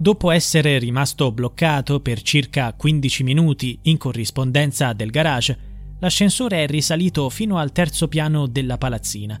Dopo essere rimasto bloccato per circa 15 minuti in corrispondenza del garage, l'ascensore è risalito fino al terzo piano della palazzina.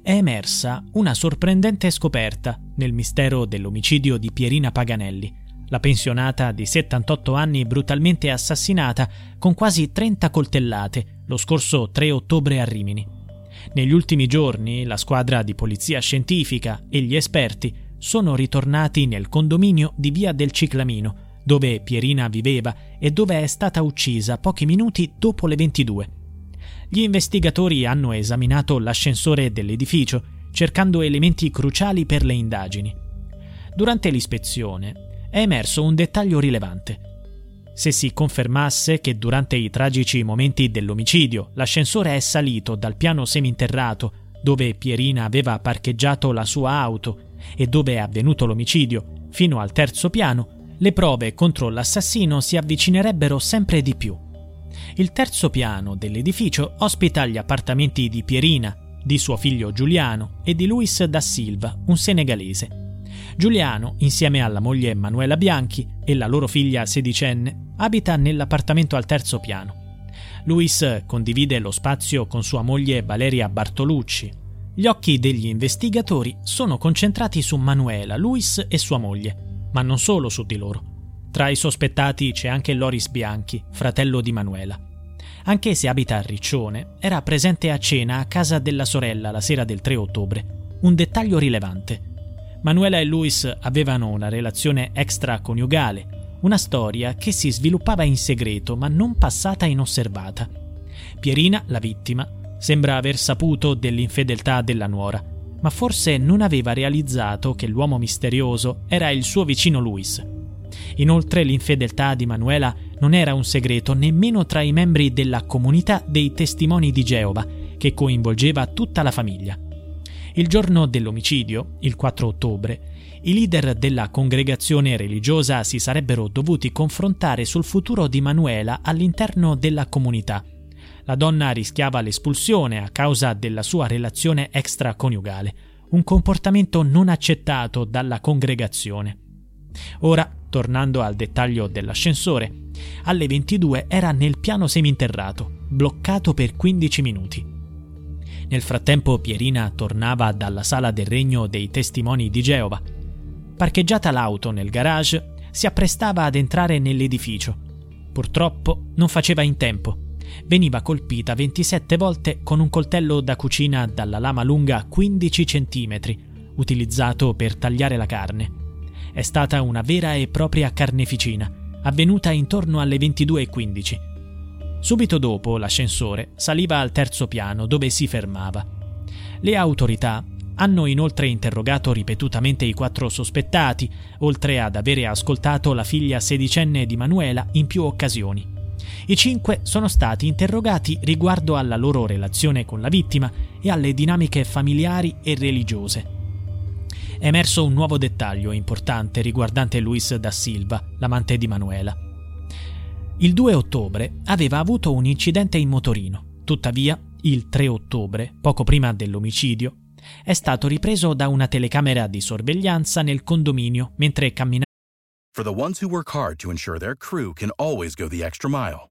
È emersa una sorprendente scoperta nel mistero dell'omicidio di Pierina Paganelli, la pensionata di 78 anni brutalmente assassinata con quasi 30 coltellate lo scorso 3 ottobre a Rimini. Negli ultimi giorni la squadra di polizia scientifica e gli esperti sono ritornati nel condominio di Via del Ciclamino, dove Pierina viveva e dove è stata uccisa pochi minuti dopo le 22. Gli investigatori hanno esaminato l'ascensore dell'edificio, cercando elementi cruciali per le indagini. Durante l'ispezione è emerso un dettaglio rilevante. Se si confermasse che durante i tragici momenti dell'omicidio l'ascensore è salito dal piano seminterrato dove Pierina aveva parcheggiato la sua auto e dove è avvenuto l'omicidio, fino al terzo piano, le prove contro l'assassino si avvicinerebbero sempre di più. Il terzo piano dell'edificio ospita gli appartamenti di Pierina, di suo figlio Giuliano e di Luis da Silva, un senegalese. Giuliano, insieme alla moglie Manuela Bianchi e la loro figlia sedicenne, abita nell'appartamento al terzo piano. Luis condivide lo spazio con sua moglie Valeria Bartolucci, gli occhi degli investigatori sono concentrati su Manuela, Luis e sua moglie, ma non solo su di loro. Tra i sospettati c'è anche Loris Bianchi, fratello di Manuela. Anche se abita a Riccione, era presente a cena a casa della sorella la sera del 3 ottobre. Un dettaglio rilevante. Manuela e Luis avevano una relazione extraconiugale, una storia che si sviluppava in segreto ma non passata inosservata. Pierina, la vittima, Sembra aver saputo dell'infedeltà della nuora, ma forse non aveva realizzato che l'uomo misterioso era il suo vicino Luis. Inoltre l'infedeltà di Manuela non era un segreto nemmeno tra i membri della comunità dei testimoni di Geova, che coinvolgeva tutta la famiglia. Il giorno dell'omicidio, il 4 ottobre, i leader della congregazione religiosa si sarebbero dovuti confrontare sul futuro di Manuela all'interno della comunità la donna rischiava l'espulsione a causa della sua relazione extraconiugale, un comportamento non accettato dalla congregazione. Ora, tornando al dettaglio dell'ascensore, alle 22 era nel piano seminterrato, bloccato per 15 minuti. Nel frattempo Pierina tornava dalla sala del regno dei testimoni di Geova. Parcheggiata l'auto nel garage, si apprestava ad entrare nell'edificio. Purtroppo non faceva in tempo veniva colpita 27 volte con un coltello da cucina dalla lama lunga 15 cm, utilizzato per tagliare la carne. È stata una vera e propria carneficina, avvenuta intorno alle 22.15. Subito dopo l'ascensore saliva al terzo piano dove si fermava. Le autorità hanno inoltre interrogato ripetutamente i quattro sospettati, oltre ad avere ascoltato la figlia sedicenne di Manuela in più occasioni. I cinque sono stati interrogati riguardo alla loro relazione con la vittima e alle dinamiche familiari e religiose. È emerso un nuovo dettaglio importante riguardante Luis da Silva, l'amante di Manuela. Il 2 ottobre aveva avuto un incidente in motorino, tuttavia il 3 ottobre, poco prima dell'omicidio, è stato ripreso da una telecamera di sorveglianza nel condominio mentre camminava For the ones who work hard to ensure their crew can always go the extra mile,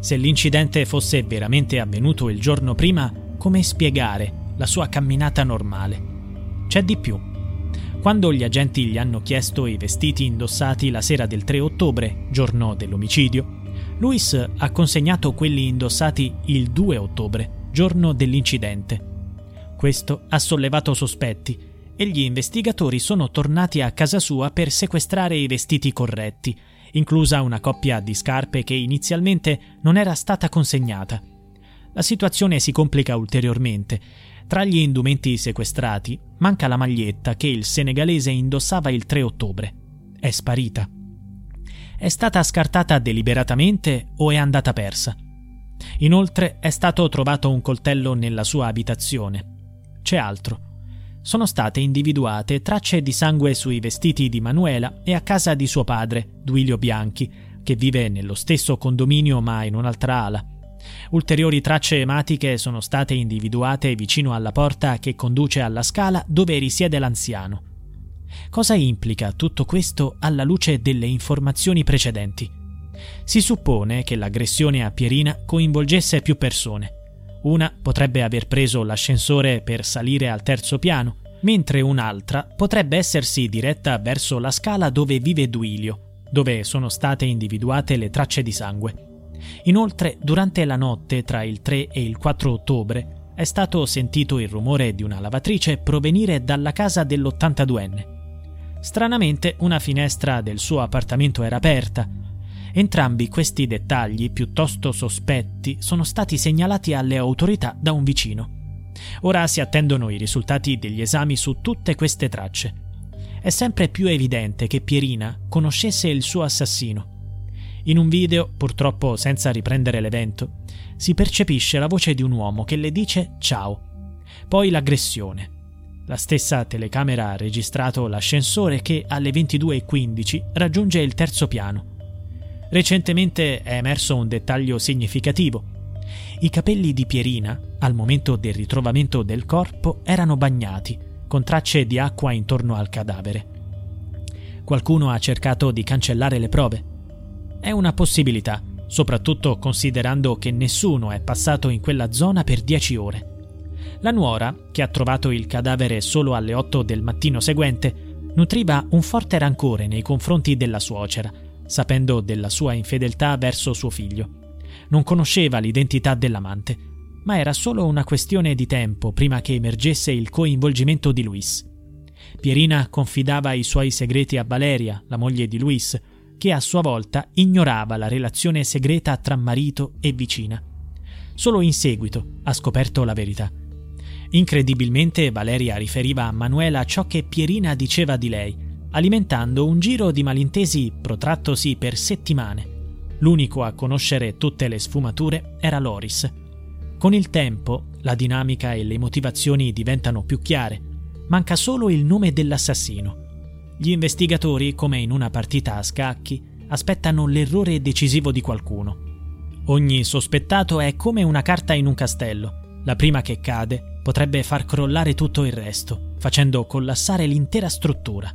Se l'incidente fosse veramente avvenuto il giorno prima, come spiegare la sua camminata normale? C'è di più. Quando gli agenti gli hanno chiesto i vestiti indossati la sera del 3 ottobre, giorno dell'omicidio, Luis ha consegnato quelli indossati il 2 ottobre, giorno dell'incidente. Questo ha sollevato sospetti e gli investigatori sono tornati a casa sua per sequestrare i vestiti corretti, inclusa una coppia di scarpe che inizialmente non era stata consegnata. La situazione si complica ulteriormente. Tra gli indumenti sequestrati manca la maglietta che il senegalese indossava il 3 ottobre. È sparita. È stata scartata deliberatamente o è andata persa? Inoltre è stato trovato un coltello nella sua abitazione. C'è altro sono state individuate tracce di sangue sui vestiti di Manuela e a casa di suo padre, Duilio Bianchi, che vive nello stesso condominio ma in un'altra ala. Ulteriori tracce ematiche sono state individuate vicino alla porta che conduce alla scala dove risiede l'anziano. Cosa implica tutto questo alla luce delle informazioni precedenti? Si suppone che l'aggressione a Pierina coinvolgesse più persone. Una potrebbe aver preso l'ascensore per salire al terzo piano, mentre un'altra potrebbe essersi diretta verso la scala dove vive Duilio, dove sono state individuate le tracce di sangue. Inoltre, durante la notte tra il 3 e il 4 ottobre, è stato sentito il rumore di una lavatrice provenire dalla casa dell'82enne. Stranamente, una finestra del suo appartamento era aperta Entrambi questi dettagli, piuttosto sospetti, sono stati segnalati alle autorità da un vicino. Ora si attendono i risultati degli esami su tutte queste tracce. È sempre più evidente che Pierina conoscesse il suo assassino. In un video, purtroppo senza riprendere l'evento, si percepisce la voce di un uomo che le dice ciao. Poi l'aggressione. La stessa telecamera ha registrato l'ascensore che alle 22.15 raggiunge il terzo piano Recentemente è emerso un dettaglio significativo. I capelli di Pierina, al momento del ritrovamento del corpo, erano bagnati, con tracce di acqua intorno al cadavere. Qualcuno ha cercato di cancellare le prove. È una possibilità, soprattutto considerando che nessuno è passato in quella zona per dieci ore. La nuora, che ha trovato il cadavere solo alle 8 del mattino seguente, nutriva un forte rancore nei confronti della suocera sapendo della sua infedeltà verso suo figlio. Non conosceva l'identità dell'amante, ma era solo una questione di tempo prima che emergesse il coinvolgimento di Luis. Pierina confidava i suoi segreti a Valeria, la moglie di Luis, che a sua volta ignorava la relazione segreta tra marito e vicina. Solo in seguito ha scoperto la verità. Incredibilmente Valeria riferiva a Manuela ciò che Pierina diceva di lei, alimentando un giro di malintesi protrattosi per settimane. L'unico a conoscere tutte le sfumature era Loris. Con il tempo la dinamica e le motivazioni diventano più chiare. Manca solo il nome dell'assassino. Gli investigatori, come in una partita a scacchi, aspettano l'errore decisivo di qualcuno. Ogni sospettato è come una carta in un castello. La prima che cade potrebbe far crollare tutto il resto, facendo collassare l'intera struttura.